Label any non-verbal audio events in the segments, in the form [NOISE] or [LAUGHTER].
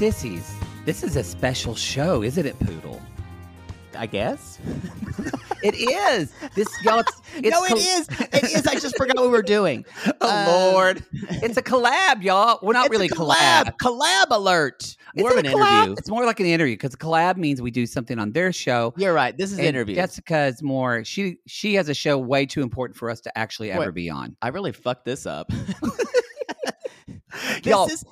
Sissies, this is a special show, isn't it, Poodle? I guess. [LAUGHS] It is. This y'all. It's, [LAUGHS] it's no, it col- is. It is. I just forgot what we were doing. [LAUGHS] Oh Um, Lord, it's a collab, y'all. We're not it's really a collab. collab. Collab alert. Is More of an interview. It's more like an interview because collab means we do something on their show. You're right. This is an interview. Jessica is more. She she has a show way too important for us to actually ever Wait. be on. I really fucked this up. Y'all- is.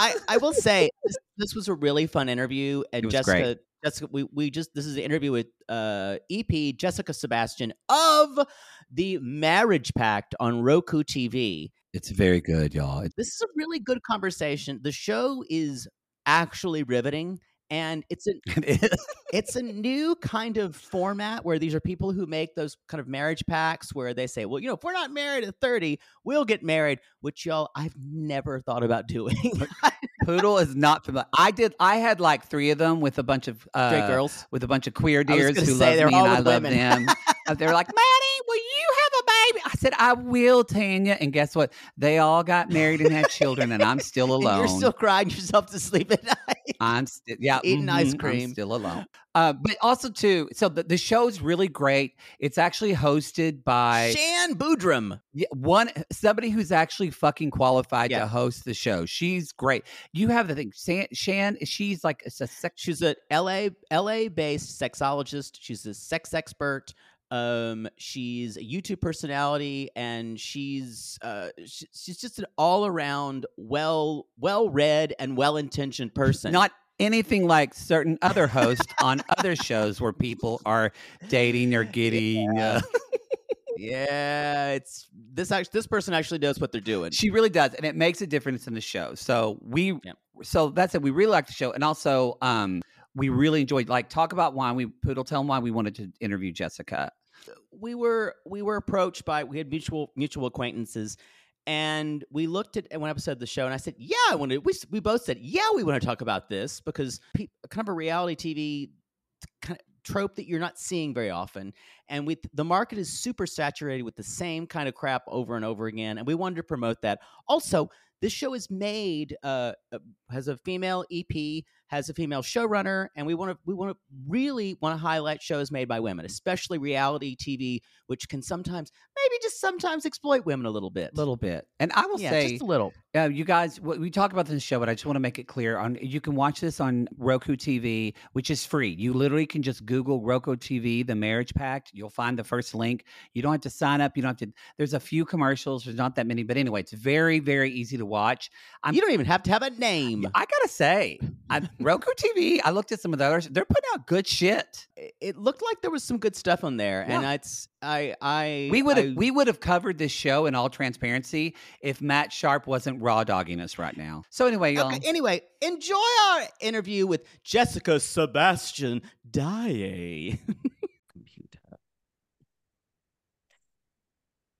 I I will say this, was a really fun interview, and Jessica. great. Jessica, we, we just this is an interview with uh, EP Jessica Sebastian of the Marriage Pact on Roku TV. It's very good, y'all. This is a really good conversation. The show is actually riveting, and it's a [LAUGHS] it is. a new kind of format where these are people who make those kind of marriage packs where they say, well, you know, if we're not married at 30, we'll get married, which y'all I've never thought about doing. [LAUGHS] Poodle is not familiar. I did. I had like three of them with a bunch of uh, Straight girls. with a bunch of queer deers who love me and I love them. Uh, They're like, Maddie, will you have a baby? I said, I will, Tanya. And guess what? They all got married and had children, and I'm still alone. you're still crying yourself to sleep at [LAUGHS] night. I'm still yeah, eating ice mhm, I'm cream. still alone. Uh, but also too, so the, the show's really great. It's actually hosted by Shan Boodram. Yeah, one somebody who's actually fucking qualified Yeah. to host the show. She's great. You have the thing, Shan. Shan she's like a sex. She's a LA LA based sexologist. She's a sex expert. Um, she's a YouTube personality, and she's uh, she, she's just an all around well well read and well intentioned person. Not anything like certain other hosts on other [LAUGHS] shows where people are dating or getting. Uh, yeah, it's this actually this person actually knows what they're doing. she really does, and it makes a difference in the show. So we, Yeah. so that's it. We really like the show, and also, um, we really enjoyed like talk about why we poodle tell them why we wanted to interview Jessica. we were we were approached by we had mutual mutual acquaintances and we looked at one episode of the show and I said, "Yeah, I want to." We we both said, "Yeah, we want to talk about this because pe- kind of a reality TV kind of trope that you're not seeing very often, and we the market is super saturated with the same kind of crap over and over again, and we wanted to promote that. Also, this show is made uh, uh, has a female EP, has a female showrunner, and we want to we want to really want to highlight shows made by women, especially reality TV, which can sometimes maybe just sometimes exploit women a little bit. A little bit, and I will yeah, say, just a little. Uh, you guys, we talk about this show, but I just want to make it clear. On you can watch this on Roku TV, which is free. You literally can just Google Roku TV, the Marriage Pact. You'll find the first link. You don't have to sign up. You don't have to. There's a few commercials. There's not that many, but anyway, it's very, very easy to watch. I'm- you don't even have to have a name. I gotta say, I, Roku TV. I looked at some of the others. They're putting out good shit. It- looked like there was some good stuff on there, and Yeah. it's I I We would have we would have covered this show in all transparency if Matt Sharp wasn't raw dogging us right now. So anyway, y'all. Okay, anyway, enjoy our interview with Jessica Sebastian Daye. [LAUGHS]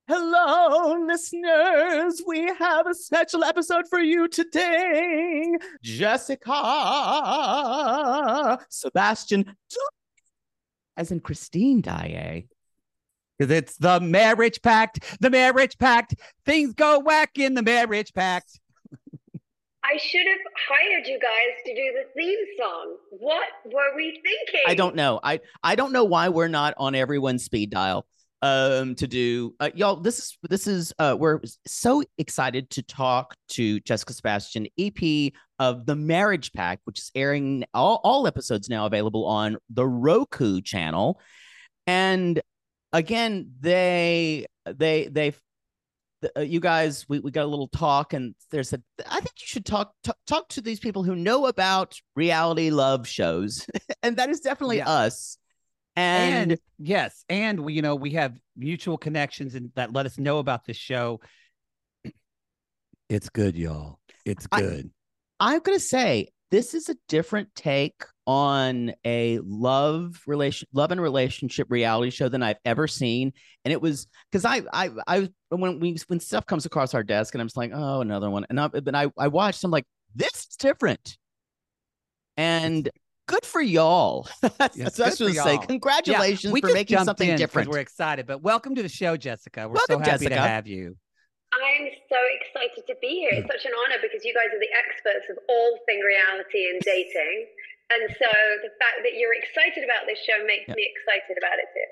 Hello, listeners. We have a special episode for you today. Jessica Sebastian as in Christine Dye. Because it's the marriage pact, the marriage pact. Things go whack in the marriage pact. I should have hired you guys to do the theme song. What were we thinking? I don't know. I I don't know why we're not on everyone's speed dial um to do uh, y'all this is this is uh we're so excited to talk to jessica sebastian ep of the marriage pact which is airing all, all episodes now available on the roku channel. And again they they they uh, you guys we, we got a little talk and there's a i think you should talk talk, talk to these people who know about reality love shows. [LAUGHS] And that is definitely Yeah. us and, and yes, and we, you know, we have mutual connections and that let us know about this show. It's good, y'all. It's I- good. I'm gonna say this is a different take on a love relation, love and relationship reality show than I've ever seen. And it was because I, I, I, when we when stuff comes across our desk, and I'm just like, oh, another one. And I, but I, I watched. I'm like, this is different, and good for y'all. [LAUGHS] that's Yes, that's what I was gonna say. y'all. Congratulations we for making something in 'cause different. We're excited, but welcome to the show, Jessica. We're Welcome, so happy Jessica. to have you. I'm so excited to be here. It's such an honor because you guys are the experts of all thing reality and [LAUGHS] dating. And so the fact that you're excited about this show makes Yeah. me excited about it too.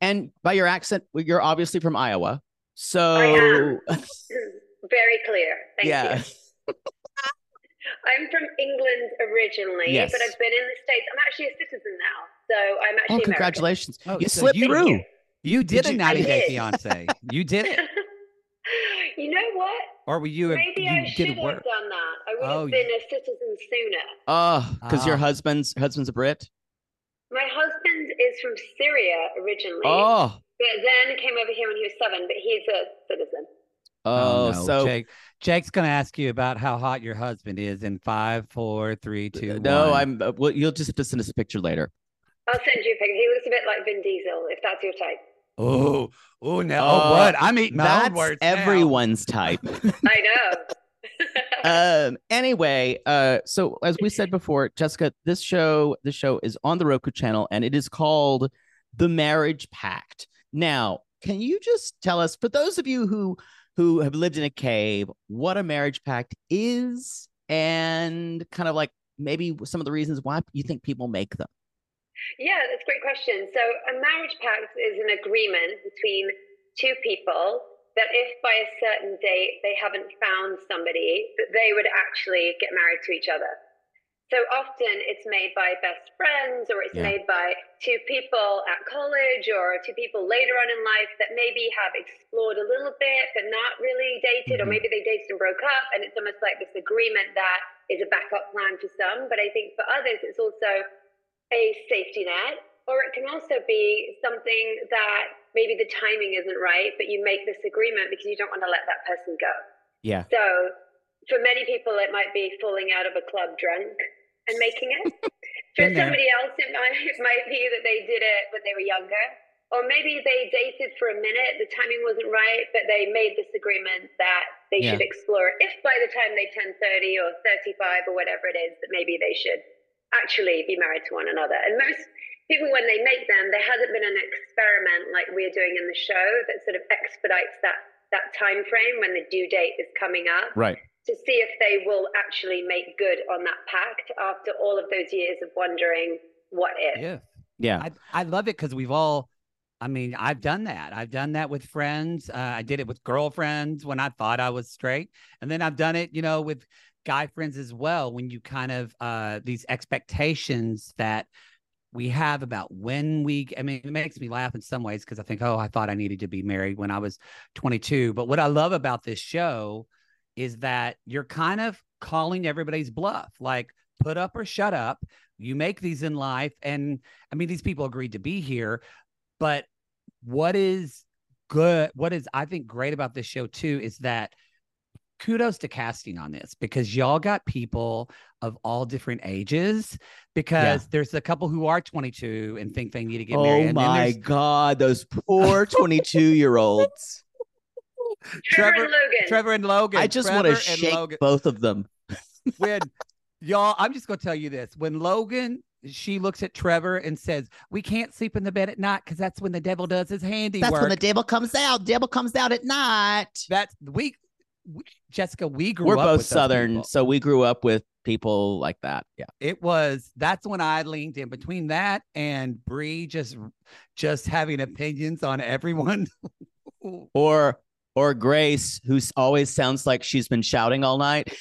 and by your accent, you're obviously from Iowa. So am. [LAUGHS] Very clear. Thank yeah. you. I'm from England originally, Yes. but I've been in the States. I'm actually a citizen now. So I'm actually Oh, American. congratulations! Oh, you so slipped you- through. You did, Did a you- 90 Day. Fiance. You did it, [LAUGHS] you know what? or were you? A, Maybe you I should did have work. done that. I would Oh, have been a citizen sooner. Oh, because your Ah. husband's husband's a Brit. My husband is from Syria originally, Oh, but then came over here when he was seven. But he's a citizen. oh, no. so Jake, Jake's gonna ask you about how hot your husband is in five, four, three, two, no, one. I'm. Uh, well, you'll just have to send us a picture later. I'll send you a picture. He looks a bit like Vin Diesel, if that's your type. Oh, oh no! Uh, oh, what? I'm eating my That's own words. now. everyone's type. [LAUGHS] I know. [LAUGHS] um. Anyway, uh. So as we said before, Jessica, this show, this show is on the Roku channel, and it is called The Marriage Pact. Now, can you just tell us, for those of you who who have lived in a cave, what a marriage pact is, and kind of like maybe some of the reasons why you think people make them. Yeah, that's a great question. So, a marriage pact is an agreement between two people that if by a certain date they haven't found somebody, that they would actually get married to each other. So often it's made by best friends or it's Yeah. made by two people at college or two people later on in life that maybe have explored a little bit but not really dated, or Mhm. maybe they dated and broke up. And it's almost like this agreement that is a backup plan for some. But I think for others, it's also a safety net, or it can also be something that maybe the timing isn't right, but you make this agreement because you don't want to let that person go. Yeah. So for many people, it might be falling out of a club drunk and making it. [LAUGHS] for somebody else, it might, it might be that they did it when they were younger. Or maybe they dated for a minute, the timing wasn't right, but they made this agreement that they Yeah. should explore it. If by the time they turn 30 or 35 or whatever it is, that maybe they should actually be married to one another. And most people, when they make them, there hasn't been an experiment like we're doing in the show that sort of expedites that that time frame when the due date is coming up Right. To see if they will actually make good on that pact after all of those years of wondering what if. Yeah. Yeah. I, I love it because we've all, I mean, I've done that. I've done that with friends. Uh, I did it with girlfriends when I thought I was straight. And then I've done it, you know, with guy friends as well. When you kind of, uh, these expectations that we have about when we, I mean, it makes me laugh in some ways because I think, oh, I thought I needed to be married when I was 22. But what I love about this show is that you're kind of calling everybody's bluff, like put up or shut up. You make these in life. And I mean, these people agreed to be here, but what is good, what is I think great about this show too is that kudos to casting on this because y'all got people of all different ages because there's a couple who are 22 and think they need to get married. Oh and then my God, those [LAUGHS] poor 22 year olds. Trevor, and Logan. Trevor and Logan. I just want to Trevor and shake Logan. both of them. [LAUGHS] when y'all, I'm just gonna tell you this: when Logan, she looks at Trevor and says, "We can't sleep in the bed at night because that's when the devil does his handiwork." That's when the devil comes out. Devil comes out at night. That's we. we- Jessica, we grew We're up both with Southern, people. so we grew up with people like that. Yeah. it was that's when I leaned in between that and Bree just just having opinions on everyone. [LAUGHS] Or or Grace, who always sounds like she's been shouting all night.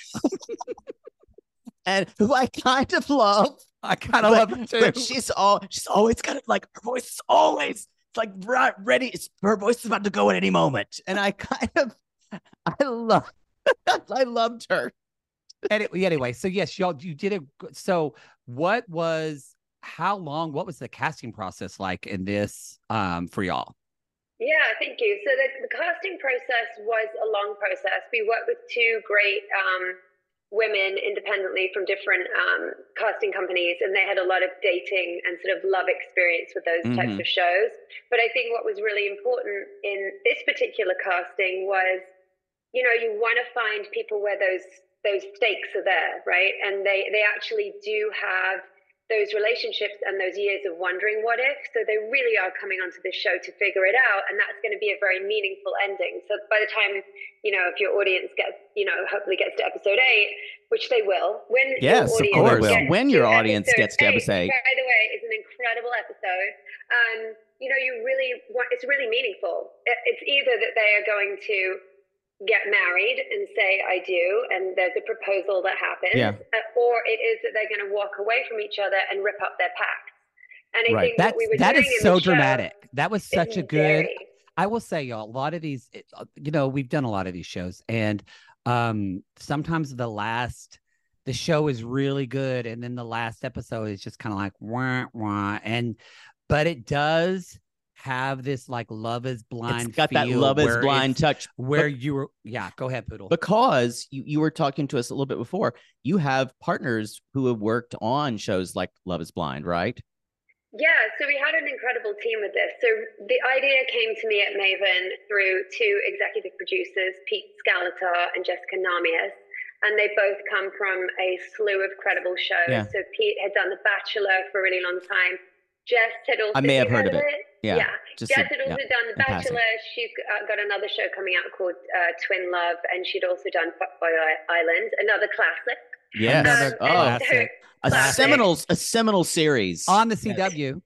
and who I kind of love. I kind of love her too. but she's all she's always kind of like her voice is always it's like right ready. It's her voice is about to go at any moment. And I kind of I love [LAUGHS] I loved her. Any- anyway, so yes, y'all, you did it. So, what was how long? What was the casting process like in this um for y'all? Yeah, thank you. So the, the casting process was a long process. We worked with two great um, women independently from different um, casting companies, and they had a lot of dating and sort of love experience with those types Mhm. of shows. But I think what was really important in this particular casting was, you know, you want to find people where those those stakes are there, right? And they they actually do have those relationships and those years of wondering what if. So they really are coming onto this show to figure it out, and that's going to be a very meaningful ending. So by the time you know, if your audience gets, you know, hopefully gets to episode eight, which they will, when Yes, of course. When your audience gets to episode eight. by the way, is an incredible episode. Um, you know, you really want it's really meaningful. It- It's either that they are going to get married and say I do, and there's a proposal that happens, Yeah. uh, or it is that they're going to walk away from each other and rip up their pacts. And I Right. think That's we that is so dramatic. That was such a good. very- I will say, y'all, a lot of these, uh, you know, we've done a lot of these shows, and um sometimes the last, the show is really good, and then the last episode is just kind of like wah wah, and but it does have this like love is blind. It's got that love is blind touch. where you were. Yeah, go ahead, Poodle. because you, you were talking to us a little bit before you have partners who have worked on shows like love is blind right Yeah, so we had an incredible team with this. So the idea came to me at Maven through two executive producers, Pete Scalatar and Jessica Namias, and they both come from a slew of credible shows. Yeah. So Pete had done The Bachelor for a really long time. Jess had also. I may have you heard of it. Yeah, Yeah. just Jess a- had also yeah, done The. Bachelor. She uh, got another show coming out called uh, Twin Love, and she'd also done Fuckboy Island, another classic. yes Another Um, oh and so- classic. a classic. seminal a seminal series on the CW.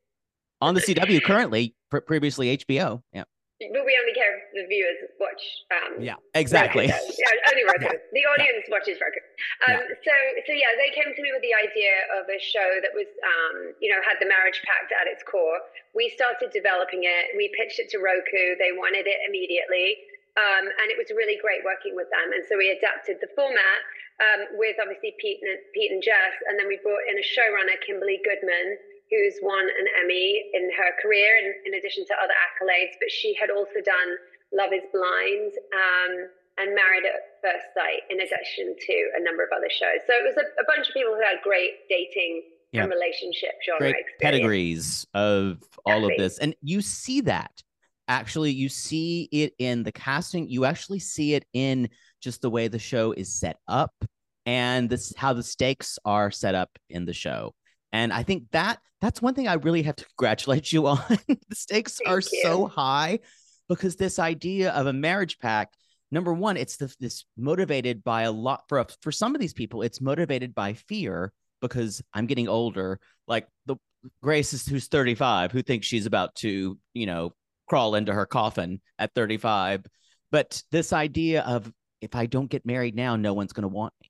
on the cw currently pre- previously hbo yeah But we only care if the viewers watch. Um, Yeah, exactly. Yeah, only [LAUGHS] Roku. The audience watches Roku. Um, So, so yeah, they came to me with the idea of a show that was, um, you know, had the marriage pact at its core. We started developing it. We pitched it to Roku. They wanted it immediately, um, and it was really great working with them. And so we adapted the format um, with obviously Pete and Pete and Jess, and then we brought in a showrunner, Kimberly Goodman, who's won an Emmy in her career, in, in addition to other accolades. But she had also done Love Is Blind um, and Married at First Sight, in addition to a number of other shows. So it was a, a bunch of people who had great dating Yeah. and relationship genre great experience. pedigrees of all of this and you see that actually you see it in the casting you actually see it in just the way the show is set up and this how the stakes are set up in the show and i think that that's one thing i really have to congratulate [LAUGHS] you on. The stakes are you. so high because this idea of a marriage pact number one it's the, this motivated by a lot for for some of these people it's motivated by fear because i'm getting older. Like the grace is who's 35 who thinks she's about to you know crawl into her coffin at 35 but this idea of if i don't get married now no one's going to want me.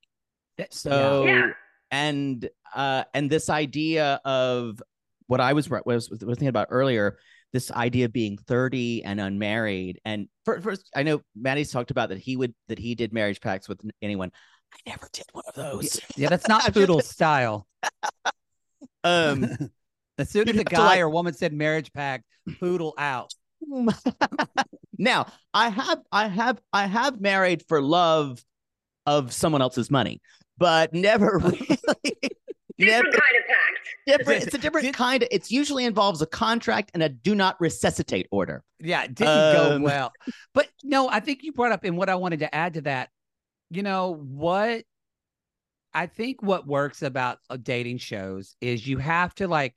So Yeah. And uh and this idea of what i was what I was, was thinking about earlier this idea of being 30 and unmarried. And fir- first i know maddie's talked about that he would that he did marriage pacts with anyone. I never did one of those. Yeah, that's not [LAUGHS] Poodle's style. um [LAUGHS] As soon as a guy like- or woman said marriage pact, Poodle out. [LAUGHS] now i have i have i have married for love of someone else's money but never [LAUGHS] really never Different kind of pact. different it's a different Did- kind of it usually involves a contract and a do not resuscitate order Yeah, it didn't go Um, well. But no, I think you brought up, and what I wanted to add to that, you know, what I think what works about uh, dating shows is you have to like,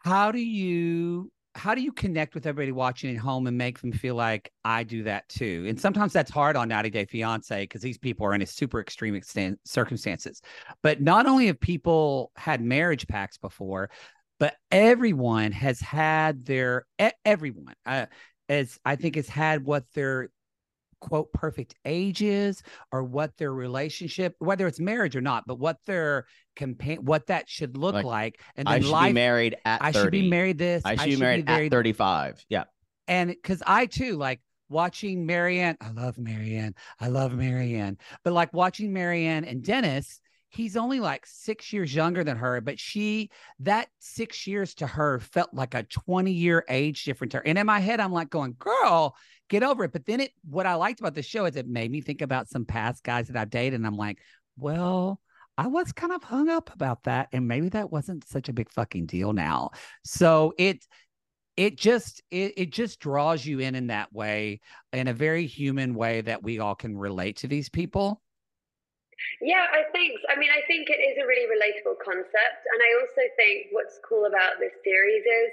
how do you how do you connect with everybody watching at home and make them feel like I do that too? And sometimes that's hard on 90 Day Fiance because these people are in a super extreme extent, circumstances. But not only have people had marriage packs before, but everyone has had their everyone uh, as I think has had what their quote perfect age is or what their relationship whether it's marriage or not but what their campaign what that should look like, like. and then I should life, be married at 30. I should be married this I should, I should be married, be married at 35 yeah and because I too like watching Marianne I love Marianne I love Marianne but like watching Marianne and Dennis he's only like six years younger than her, but she that six years to her felt like a 20 year age difference to her. And in my head, I'm like going, girl, get over it. But then it what I liked about the show is it made me think about some past guys that I've dated. And I'm like, well, I was kind of hung up about that. And maybe that wasn't such a big fucking deal now. So it it just it, it just draws you in in that way in a very human way that we all can relate to these people yeah, I think. I mean, I think it is a really relatable concept, and I also think what's cool about this series is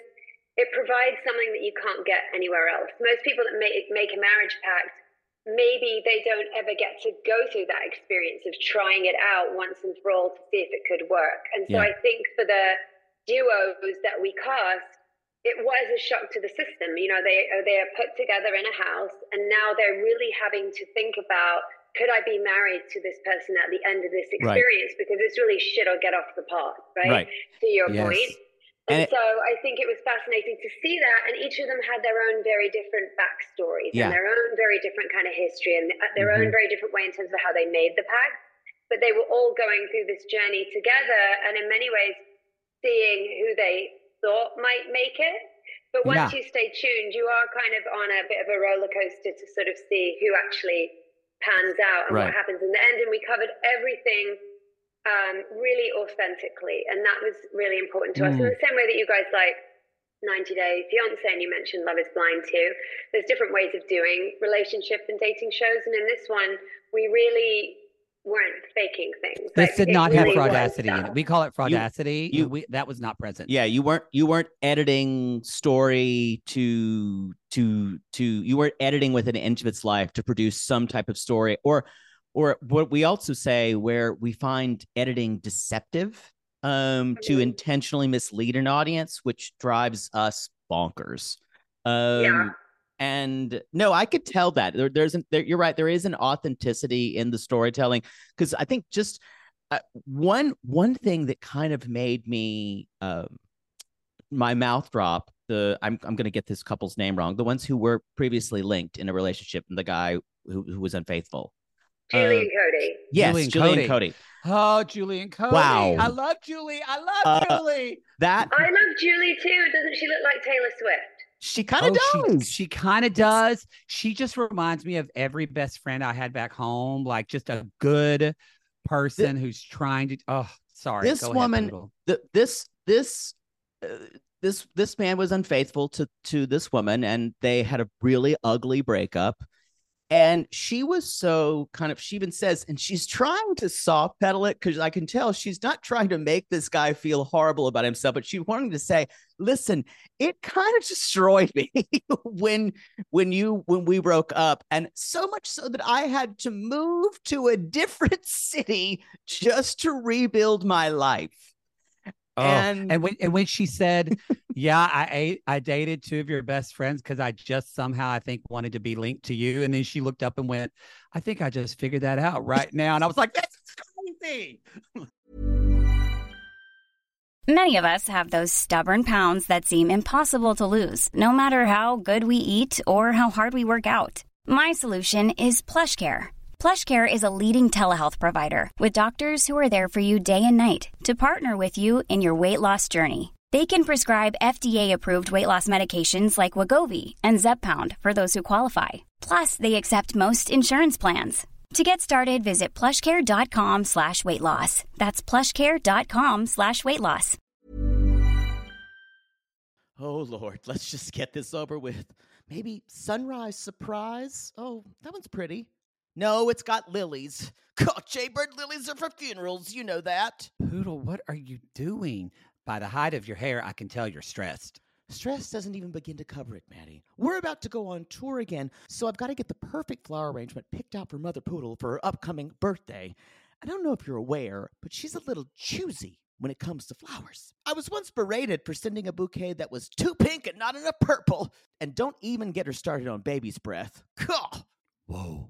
it provides something that you can't get anywhere else. Most people that make make a marriage pact, maybe they don't ever get to go through that experience of trying it out once and for all to see if it could work. And so yeah. I think for the duos that we cast, it was a shock to the system. You know, they they are put together in a house, and now they're really having to think about could I be married to this person at the end of this experience? Right. Because it's really shit or get off the pot, right? right. To your yes. point. And, and so I think it was fascinating to see that. And each of them had their own very different backstories yeah. and their own very different kind of history and their mm-hmm. own very different way in terms of how they made the pact. But they were all going through this journey together and in many ways seeing who they thought might make it. But once yeah. you stay tuned, you are kind of on a bit of a roller coaster to sort of see who actually pans out and right. what happens in the end. And we covered everything um, really authentically. And that was really important to mm. us. In the same way that you guys like 90 Day Fiance and you mentioned Love is Blind too. There's different ways of doing relationship and dating shows. And in this one, we really weren't faking things. This like, did not really have fraudacity in it. We call it fraudacity. You, you we, that was not present. Yeah, you weren't you weren't editing story to to to you weren't editing with an inch of its life to produce some type of story or or what we also say where we find editing deceptive um mm-hmm. to intentionally mislead an audience which drives us bonkers. Um yeah and no i could tell that there, there's an there, you're right there is an authenticity in the storytelling because i think just uh, one one thing that kind of made me uh, my mouth drop the i'm, I'm going to get this couple's name wrong the ones who were previously linked in a relationship and the guy who, who was unfaithful Julie uh, and Cody. Yes, Julie and, Julie Cody. and Cody. Oh, Julie and Cody. Wow. I love Julie. I love uh, Julie. That I love Julie too. Doesn't she look like Taylor Swift? She kind of oh, does. She, she kind of does. She just reminds me of every best friend I had back home, like just a good person who's trying to. Oh, sorry. This Go woman, ahead, the, this this uh, this this man was unfaithful to to this woman, and they had a really ugly breakup. And she was so kind of, she even says, and she's trying to soft pedal it because I can tell she's not trying to make this guy feel horrible about himself, but she wanted to say, listen, it kind of destroyed me [LAUGHS] when when you when we broke up. And so much so that I had to move to a different [LAUGHS] city just to rebuild my life. Oh, and and when and when she said, "Yeah, I I dated two of your best friends because I just somehow I think wanted to be linked to you," and then she looked up and went, "I think I just figured that out right now," and I was like, "That's crazy." Many of us have those stubborn pounds that seem impossible to lose, no matter how good we eat or how hard we work out. My solution is PlushCare PlushCare is a leading telehealth provider with doctors who are there for you day and night to partner with you in your weight loss journey. They can prescribe FDA-approved weight loss medications like Wegovy and Zepbound for those who qualify. Plus, they accept most insurance plans. To get started, visit plushcare.com slash weight loss. That's plushcare.com slash weight loss. Oh, Lord, let's just get this over with. Maybe sunrise surprise? Oh, that one's pretty. No, it's got lilies. [LAUGHS] God, Jaybird lilies are for funerals. You know that. Poodle, what are you doing? By the height of your hair, I can tell you're stressed. Stress doesn't even begin to cover it, Maddie. We're about to go on tour again, so I've got to get the perfect flower arrangement picked out for Mother Poodle for her upcoming birthday. I don't know if you're aware, but she's a little choosy when it comes to flowers. I was once berated for sending a bouquet that was too pink and not enough purple. And don't even get her started on baby's breath. Whoa.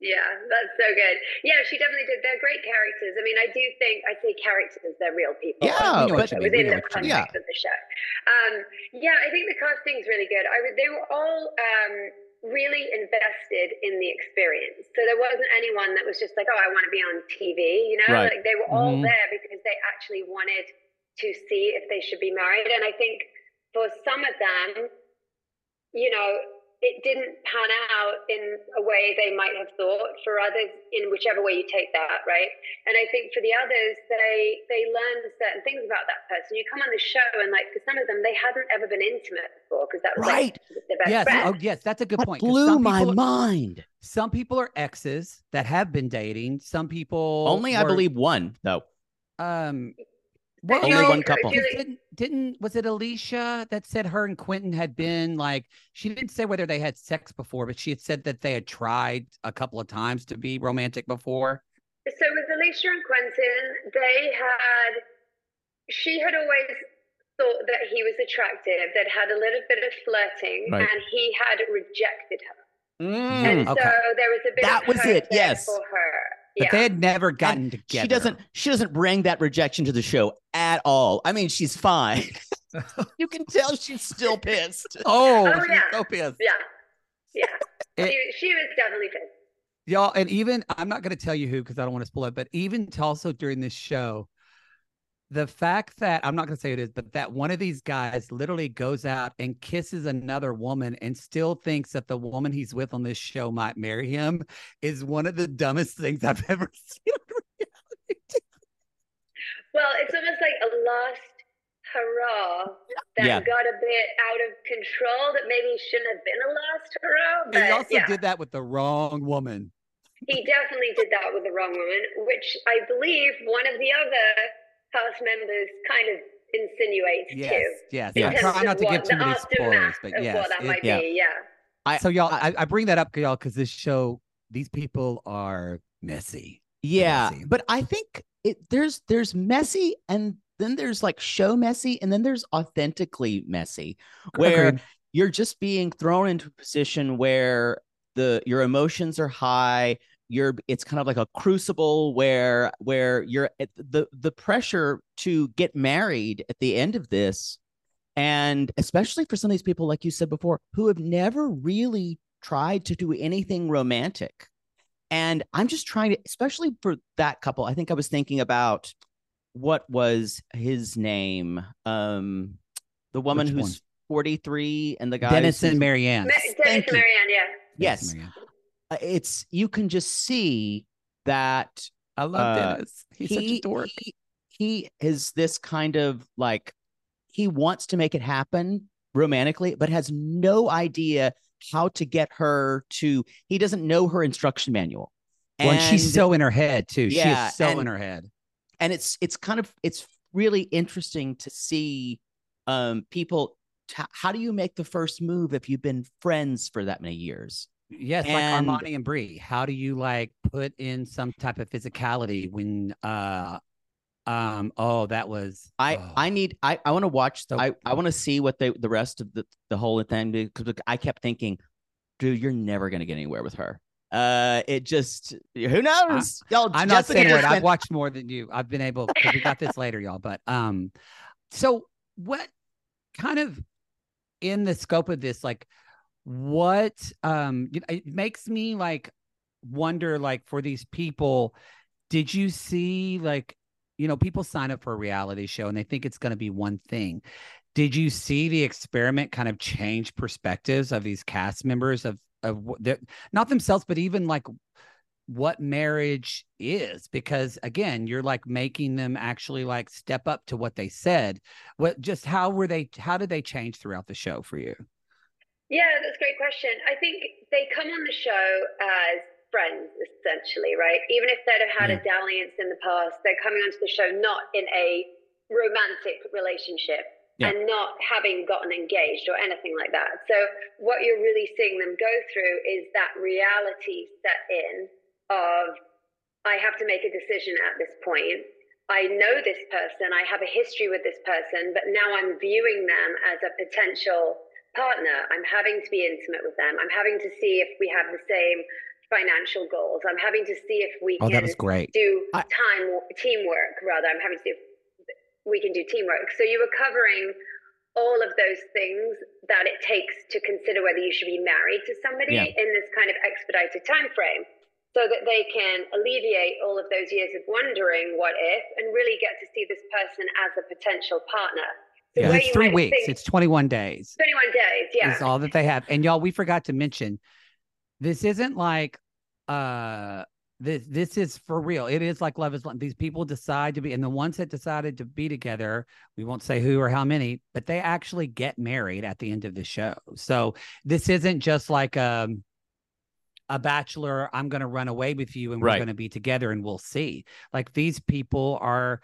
Yeah, that's so good. Yeah, she definitely did. They're great characters. I mean, I do think I say characters; they're real people. Yeah, we know but you mean. Within the what you mean. context of the show. Um, yeah, I think the casting's really good. I they were all um, really invested in the experience. So there wasn't anyone that was just like, "Oh, I want to be on TV." You know, Right. like they were all Mhm. there because they actually wanted to see if they should be married. And I think for some of them, you know, it didn't pan out in a way they might have thought. For others, in whichever way you take that, right? And I think for the others, they they learned certain things about that person. You come on the show, and like for some of them, they hadn't ever been intimate before because that was Right. like their best Yes, friend. oh yes, that's a good That point. 'cause blew some my people- mind. Some people are exes that have been dating. Some people Only, I believe, one though. Um, But Only Julie- one couple. Julie- Didn't, didn't was it Alicia that said her and Quentin had been like she didn't say whether they had sex before, but she had said that they had tried a couple of times to be romantic before. So with Alicia and Quentin, they had, she had always thought that he was attractive, that had a little bit of flirting, Right. and he had rejected her. Mm. And okay. so there was a bit That of was it, yes. for her. But yeah. they had never gotten together. She doesn't. She doesn't bring that rejection to the show at all. I mean, she's fine. [LAUGHS] you can tell she's still pissed. [LAUGHS] Oh, Oh, she's yeah. so pissed. yeah, yeah. It- she, she was definitely pissed. Y'all, and even I'm not going to tell you who because I don't want to spoil it, but even also during this show, the fact that I'm not going to say it is, but that one of these guys literally goes out and kisses another woman and still thinks that the woman he's with on this show might marry him is one of the dumbest things I've ever [LAUGHS] seen. Well, it's almost like a last hurrah that Yeah. got a bit out of control. That maybe shouldn't have been a last hurrah. And But he also yeah, did that with the wrong woman. he definitely did that with the wrong woman, which I believe one of the other cast members kind of insinuates Yes, too. yes. yes. Yeah. I in try not of to give too many spoilers, but of yes. what that it- might yeah. be. Yeah. I, so y'all, I- I, I bring that up, y'all, because this show, these people are messy. yeah, messy. but I think it there's there's messy and then there's like show messy and then there's authentically messy where Agreed. you're just being thrown into a position where the your emotions are high you're it's kind of like a crucible where where you're at the the pressure to get married at the end of this and especially for some of these people like you said before who have never really tried to do anything romantic and i'm just trying to especially for that couple i think i was thinking about what was his name um the woman Which who's 43 and the guy Dennis who's- and Marianne. Ma- Thank Dennis you. Marianne, yeah. Yes Marianne. Uh, it's you can just see that I love uh, Dennis. He's such a dork. he, he is this kind of like he wants to make it happen romantically but has no idea how to get her to he doesn't know her instruction manual Well, and she's so in her head too. she Yeah, is so and- in her head. and it's it's kind of it's really interesting to see um people t- how do you make the first move if you've been friends for that many years Yes, and- like Armani and Brie. How do you like put in some type of physicality when uh um oh that was I oh. I need I I want to watch So- I I want to see what they the rest of the the whole thing because I kept thinking, dude, you're never gonna get anywhere with her. Uh, it just who knows? Y'all, I'm not saying just I've watched more than you. I've been able we got this later, y'all. But um, so what kind of in the scope of this, like, what um, it makes me like wonder, like, for these people, did you see like, you know, people sign up for a reality show and they think it's going to be one thing. Did you see the experiment kind of change perspectives of these cast members of of not themselves, but even like what marriage is? Because again you're like making them actually like step up to what they said. What just how were they how did they change throughout the show for you Yeah, that's a great question. I think they come on the show as friends, essentially, right? Even if they'd have had a dalliance in the past, they're coming onto the show not in a romantic relationship Yeah. and not having gotten engaged or anything like that. So, what you're really seeing them go through is that reality set in of, I have to make a decision at this point. I know this person, I have a history with this person, but now I'm viewing them as a potential partner. I'm having to be intimate with them. I'm having to see if we have the same financial goals. I'm having to see if we oh can that was great do I- time teamwork rather. I'm having to see if we can do teamwork. So you were covering all of those things that it takes to consider whether you should be married to somebody Yeah. in this kind of expedited time frame so that they can alleviate all of those years of wondering what if and really get to see this person as a potential partner. So yeah. it's three weeks. think- it's 21 days. 21 days, yeah. is all that they have. And y'all we forgot to mention this isn't like uh this this is for real. It is like love is blind these people decide to be and the ones that decided to be together we won't say who or how many but they actually get married at the end of the show. So this isn't just like um a bachelor i'm going to run away with you and we're Right. going to be together and we'll see. Like these people are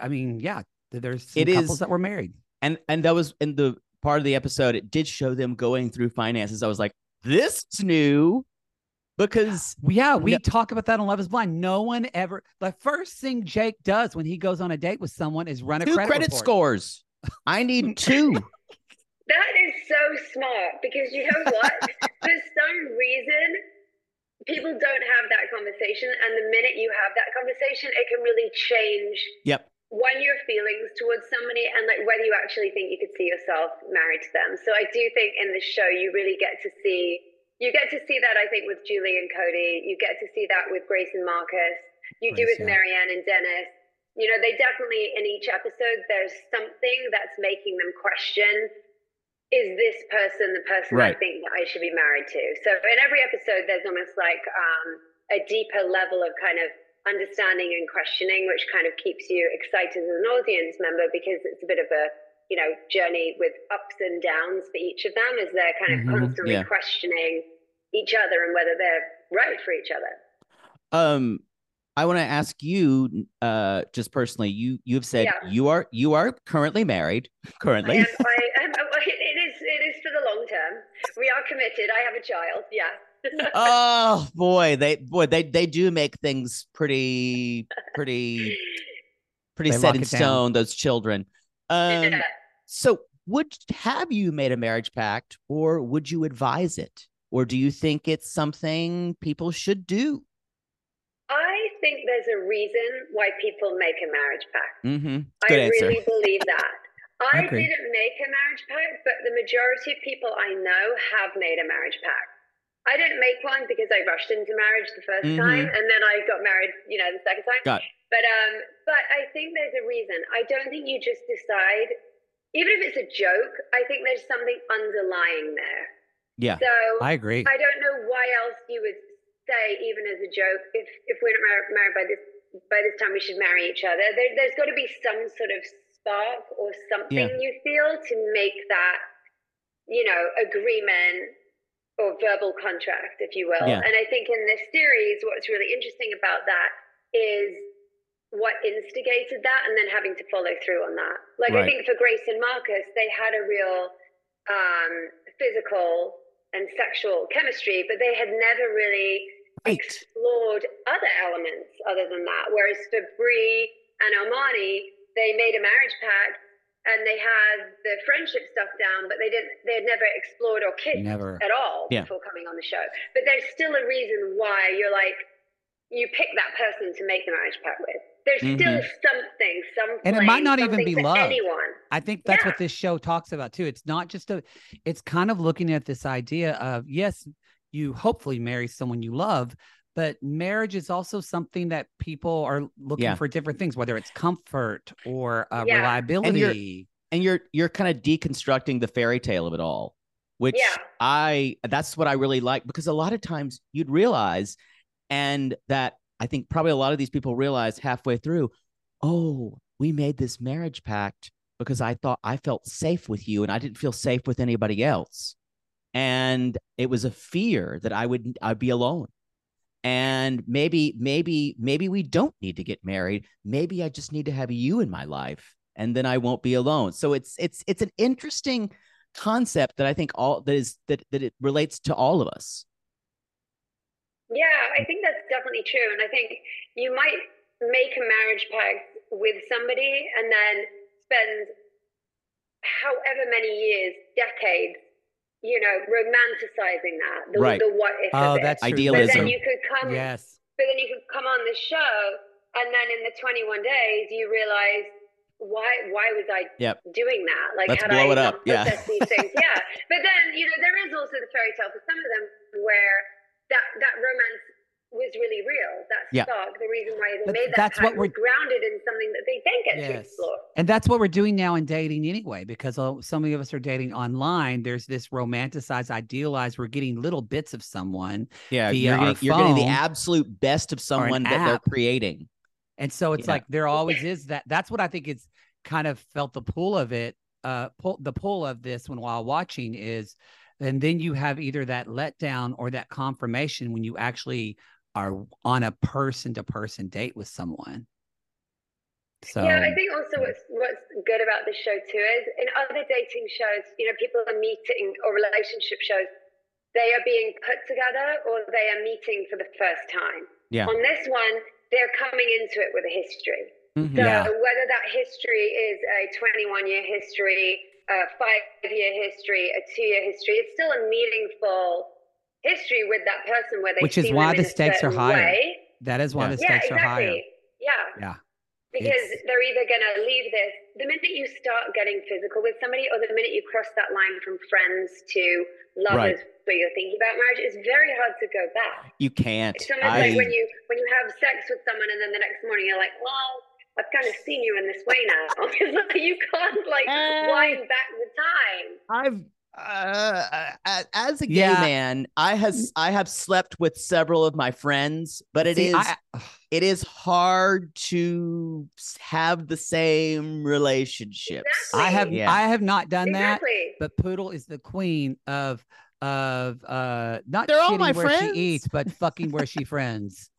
i mean yeah there's some It couples is- that were married and and that was in the part of the episode. It did show them going through finances. I was like, this is new because [GASPS] Yeah, we No- talk about that on Love is Blind. No one ever, the first thing Jake does when he goes on a date with someone is run a two credit, credit report. scores. I need [LAUGHS] two. That is so smart because you know what? [LAUGHS] For some reason, people don't have that conversation, and the minute you have that conversation, it can really change. Yep. One, your feelings towards somebody, and like whether you actually think you could see yourself married to them. So I do think in the show you really get to see you get to see that I think with Julie and Cody. You get to see that with Grace and Marcus. You do with yeah. Marianne and Dennis. You know, they definitely in each episode there's something that's making them question is this person the person I think that I should be married to? So in every episode there's almost like um, a deeper level of kind of understanding and questioning, which kind of keeps you excited as an audience member because it's a bit of a you know journey with ups and downs for each of them as they're kind of Mhm. constantly Yeah. questioning each other and whether they're right for each other. Um, I want to ask you, uh, just personally, you you have said Yeah. you are you are currently married. [LAUGHS] I Currently, am, I am, it is it is for the long term. We are committed. I have a child. Yeah. Oh boy, they boy they they do make things pretty pretty pretty They set in it down. stone. Those children. Um, Yeah. so would have you made a marriage pact, or would you advise it, or do you think it's something people should do? I think there's a reason why people make a marriage pact. Mm-hmm. I answer. really believe that. [LAUGHS] I I didn't make a marriage pact, but the majority of people I know have made a marriage pact. I didn't make one because I rushed into marriage the 1st Mhm. time, and then I got married, you know, the second time. Got But um, but I think there's a reason. I don't think you just decide, even if it's a joke. I think there's something underlying there. yeah. So I agree. I don't know why else you would say, even as a joke, if if we're not mar- married by this by this time, we should marry each other. There, there's got to be some sort of spark or something Yeah. you feel to make that, you know, agreement or verbal contract, if you will. Yeah. And I think in this series, what's really interesting about that is what instigated that and then having to follow through on that. Like I think for Grace and Marcus, they had a real um, physical and sexual chemistry, but they had never really Right. explored other elements other than that. Whereas for Brie and Armani, they made a marriage pact and they had the friendship stuff down, but they didn't. They had never explored or kissed Never. at all Yeah. before coming on the show. But there's still a reason why you're like you pick that person to make the marriage pact with. There's still Mhm. something, some Mm-hmm. And it might not even be love. anyone. I think that's Yeah. what this show talks about too. It's not just a, it's kind of looking at this idea of, yes, you hopefully marry someone you love, but marriage is also something that people are looking Yeah. for different things, whether it's comfort or uh, Yeah. reliability. and you're you're kind of deconstructing the fairy tale of it all which Yeah. i that's what i really like because a lot of times you'd realize and that i think probably a lot of these people realize halfway through oh we made this marriage pact because i thought i felt safe with you and i didn't feel safe with anybody else and it was a fear that i would i'd be alone and maybe maybe maybe we don't need to get married maybe i just need to have you in my life and then i won't be alone so it's it's it's an interesting concept that i think all that is that that it relates to all of us Yeah, I think that's definitely true. And I think you might make a marriage pact with somebody and then spend however many years, decades, you know, romanticizing that, the, Right. the what if Oh, of it. that's true. But then you could come, yes. but then you could come on the show, and then in the 21 days, you realize why why was I Yep. doing that? Like, Let's had blow I it up. Yeah. these things? [LAUGHS] yeah. But then you know there is also the fairy tale for some of them where that that romance was really real. That Yeah. spark, the reason why they But made that that's what we're- grounded in something that they then get to Yes. explore. And that's what we're doing now in dating anyway, because so many of us are dating online. There's this romanticized, idealized, we're getting little bits of someone. yeah via you're our getting, you're getting the absolute best of someone that they're creating And so it's Yeah. like there always is that. That's what I think is kind of felt the pull of it. Uh, pull, the pull of this when while watching is, and then you have either that letdown or that confirmation when you actually are on a person to person date with someone. So yeah, I think also what's what's good about this show too is in other dating shows, you know, people are meeting or relationship shows, they are being put together or they are meeting for the first time. Yeah. On this one, they're coming into it with a history. Mhm. So Yeah. whether that history is a 21 year history, a five year history, a two year history, it's still a meaningful history with that person where they Which is why the stakes are higher. Way. That is why Yeah. the Yeah, stakes are exactly. higher. Yeah. Yeah. Because It's- they're either going to leave this, the minute you start getting physical with somebody, or the minute you cross that line from friends to lovers, where you're thinking about marriage, it's very hard to go back. You can't. It's almost I, like when you when you have sex with someone, and then the next morning you're like, well, I've kind of seen you in this way now. [LAUGHS] it's you can't like Uh, wind back the time. I've uh, uh, as a gay Yeah. man, I has I have slept with several of my friends, but it See, is I- it is hard to have the same relationships. Exactly. I have Yeah. I have not done that, but Poodle is the queen of of uh not They're all my where friends. she eats, but fucking where she friends. [LAUGHS]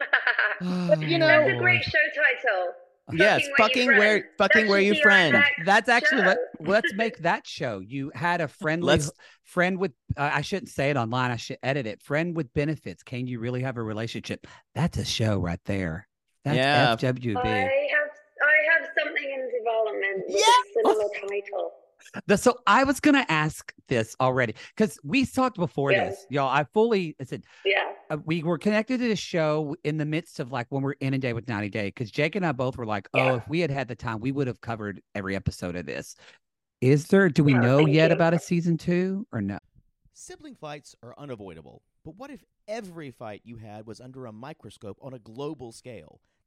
[SIGHS] you know- that's a great show title. Yes, fucking you where fucking where you friend. That's actually what show. let's [LAUGHS] make that show. You had a friendly Let's- friend with uh, I shouldn't say it online. I should edit it. Friend with benefits. Can you really have a relationship? That's a show right there. That's Yeah. FWB. I have I have something in development with Yes! a similar title. The, so I was gonna ask this already because we talked before Yeah. this, y'all. I fully I said Yeah. uh, we were connected to the show in the midst of like when we're in a day with 90 Day because Jake and I both were like, oh, Yeah. if we had had the time, we would have covered every episode of this. Is there? Do we Yeah, know yet you. about a season two or no? Sibling fights are unavoidable, but what if every fight you had was under a microscope on a global scale?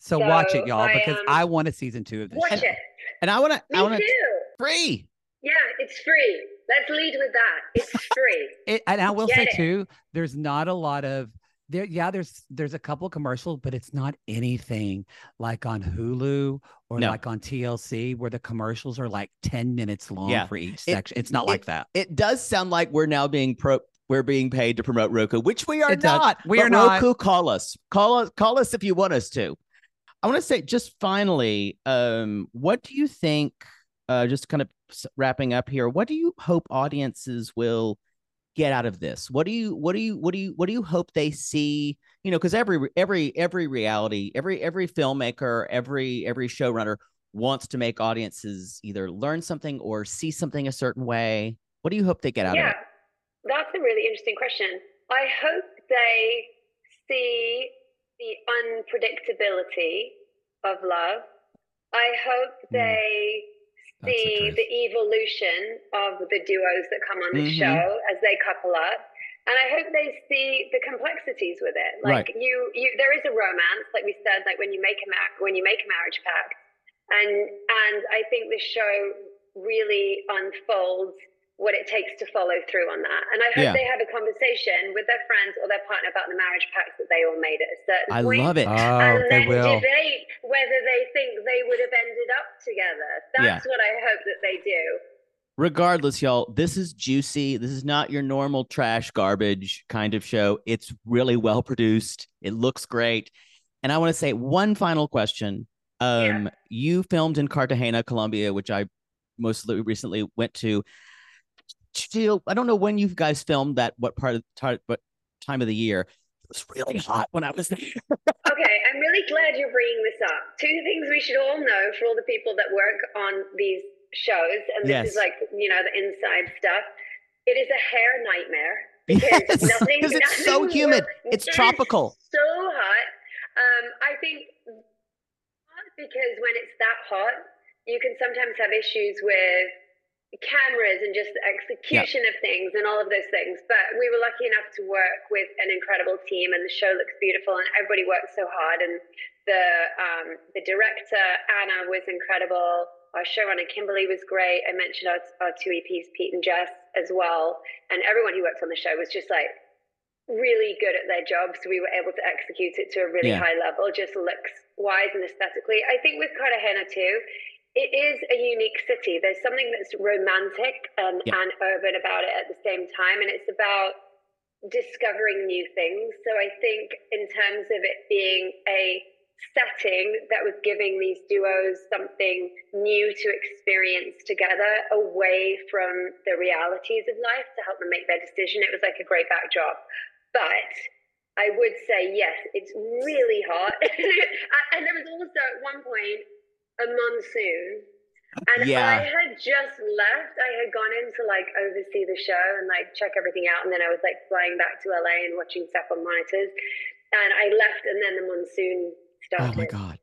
So, watch it, y'all, I, because um, I want a season two of this. Watch show. it. And I want to I Me want to too. free. Yeah, it's free. Let's lead with that. It's [LAUGHS] free. It, and I will Get say it. too, there's not a lot of there. Yeah, there's there's a couple commercials, but it's not anything like on Hulu or No. like on TLC where the commercials are like ten minutes long Yeah. for each It- section. It's not it- like that. It does sound like we're now being pro we're being paid to promote Roku, which we are It does. not. We But are not. Roku, call us. Call us call us if you want us to. I want to say just finally, um, what do you think? Uh, just kind of wrapping up here. What do you hope audiences will get out of this? What do you what do you what do you what do you hope they see? You know, because every every every reality, every every filmmaker, every every showrunner wants to make audiences either learn something or see something a certain way. What do you hope they get out yeah, of it? Yeah. That's a really interesting question. I hope they see the unpredictability of love. I hope Hmm. they see the evolution of the duos that come on the Mhm. show as they couple up. And I hope they see the complexities with it. Like Right. you, you, there is a romance, like we said, like when you make a mar- when you make a marriage pact, and and I think the show really unfolds what it takes to follow through on that. And I hope Yeah. they have a conversation with their friends or their partner about the marriage pact that they all made at a certain I point. love it. Oh, and they then will. debate whether they think they would have ended up together. That's what I hope that they do. regardless, y'all, this is juicy. This is not your normal trash garbage kind of show. It's really well produced. It looks great. And I want to say one final question. Um, you filmed in Cartagena, Colombia, which I mostly recently went to. Still, I don't know when you guys filmed that, what part of what time of the year. It was really hot when I was there. [LAUGHS] Okay, I'm really glad you're bringing this up. Two things we should all know for all the people that work on these shows, and this Yes. is like, you know, the inside stuff. It is a hair nightmare because Yes, [LAUGHS] nothing. 'cause it's so humid. works. It's [LAUGHS] It tropical. so hot. Um, I think because when it's that hot, you can sometimes have issues with cameras and just the execution of things and all of those things. But we were lucky enough to work with an incredible team, and the show looks beautiful, and everybody worked so hard. And the um, the director Anna was incredible. our showrunner Kimberly was great. I mentioned our, our two EPs, Pete and Jess, as well. And everyone who worked on the show was just like really good at their job. So we were able to execute it to a really Yeah. high level, just looks wise and aesthetically. I think with Cartagena too, it is a unique city. There's something that's romantic and, Yeah. and urban about it at the same time. And it's about discovering new things. So I think in terms of it being a setting that was giving these duos something new to experience together away from the realities of life to help them make their decision, it was like a great backdrop. But I would say, yes, it's really hot. [LAUGHS] and there was also at one point a monsoon. And Yeah. I had just left. I had gone in to like oversee the show and like check everything out. And then I was like flying back to LA and watching stuff on monitors. And I left and then the monsoon started. Oh my god.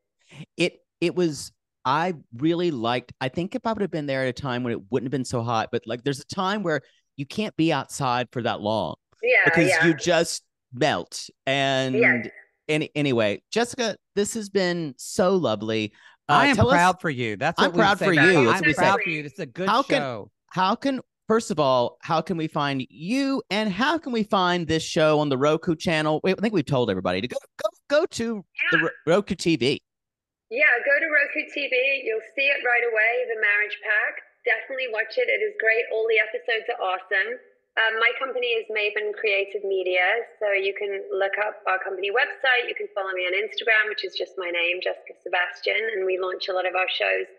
It it was I really liked I think if I would have been there at a time when it wouldn't have been so hot, but like there's a time where you can't be outside for that long Yeah, because yeah. you just melt. And Yes. any anyway, Jessica, this has been so lovely. Uh, I am tell us- proud for you. That's I'm what we proud say for you. I'm proud say. for you. It's a good How can- how can first of all, how can we find you and how can we find this show on the Roku channel? Wait, I think we've told everybody to go go go to the Roku TV. Yeah, go to Roku TV. You'll see it right away, The Marriage Pact. Definitely watch it. It is great. All the episodes are awesome. Um, my company is Maven Creative Media, so you can look up our company website. You can follow me on Instagram, which is just my name, Jessica Sebastian, and we launch a lot of our shows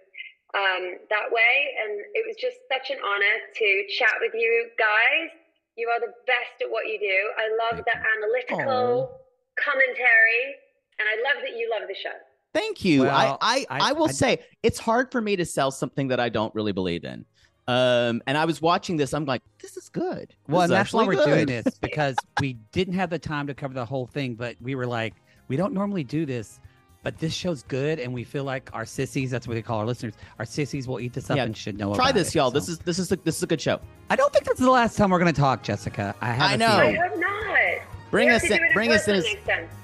um, that way. And it was just such an honor to chat with you guys. You are the best at what you do. I love the analytical commentary, and I love that you love the show. Thank you. Well, I, I, I, I- will I- say it's hard for me to sell something that I don't really believe in. Um, and I was watching this. I'm like, this is good. This Well, is and that's why we're doing this [LAUGHS] because we didn't have the time to cover the whole thing, but we were like, we don't normally do this, but this show's good, and we feel like our sissies, that's what they call our listeners, our sissies will eat this up Yeah, and should know Try about this, it. y'all. So- This is this is a, this is a good show. I don't think this is the last time we're going to talk, Jessica. I have I a know. I have not. Bring us in, bring us in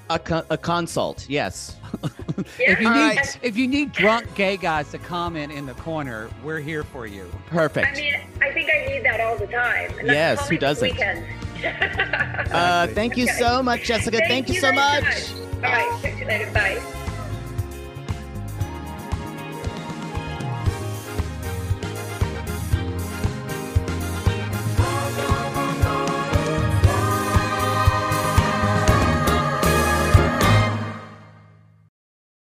a, a consult. Yes. yeah. [LAUGHS] if you need right. if you need drunk gay guys to comment in the corner, we're here for you. Perfect. I mean, I think I need that all the time. yes, who doesn't? [LAUGHS] Uh, [LAUGHS] thank you okay. so much, Jessica. Thank, thank you, you so much. much. Bye. All right. Talk to you later. Bye. Oh.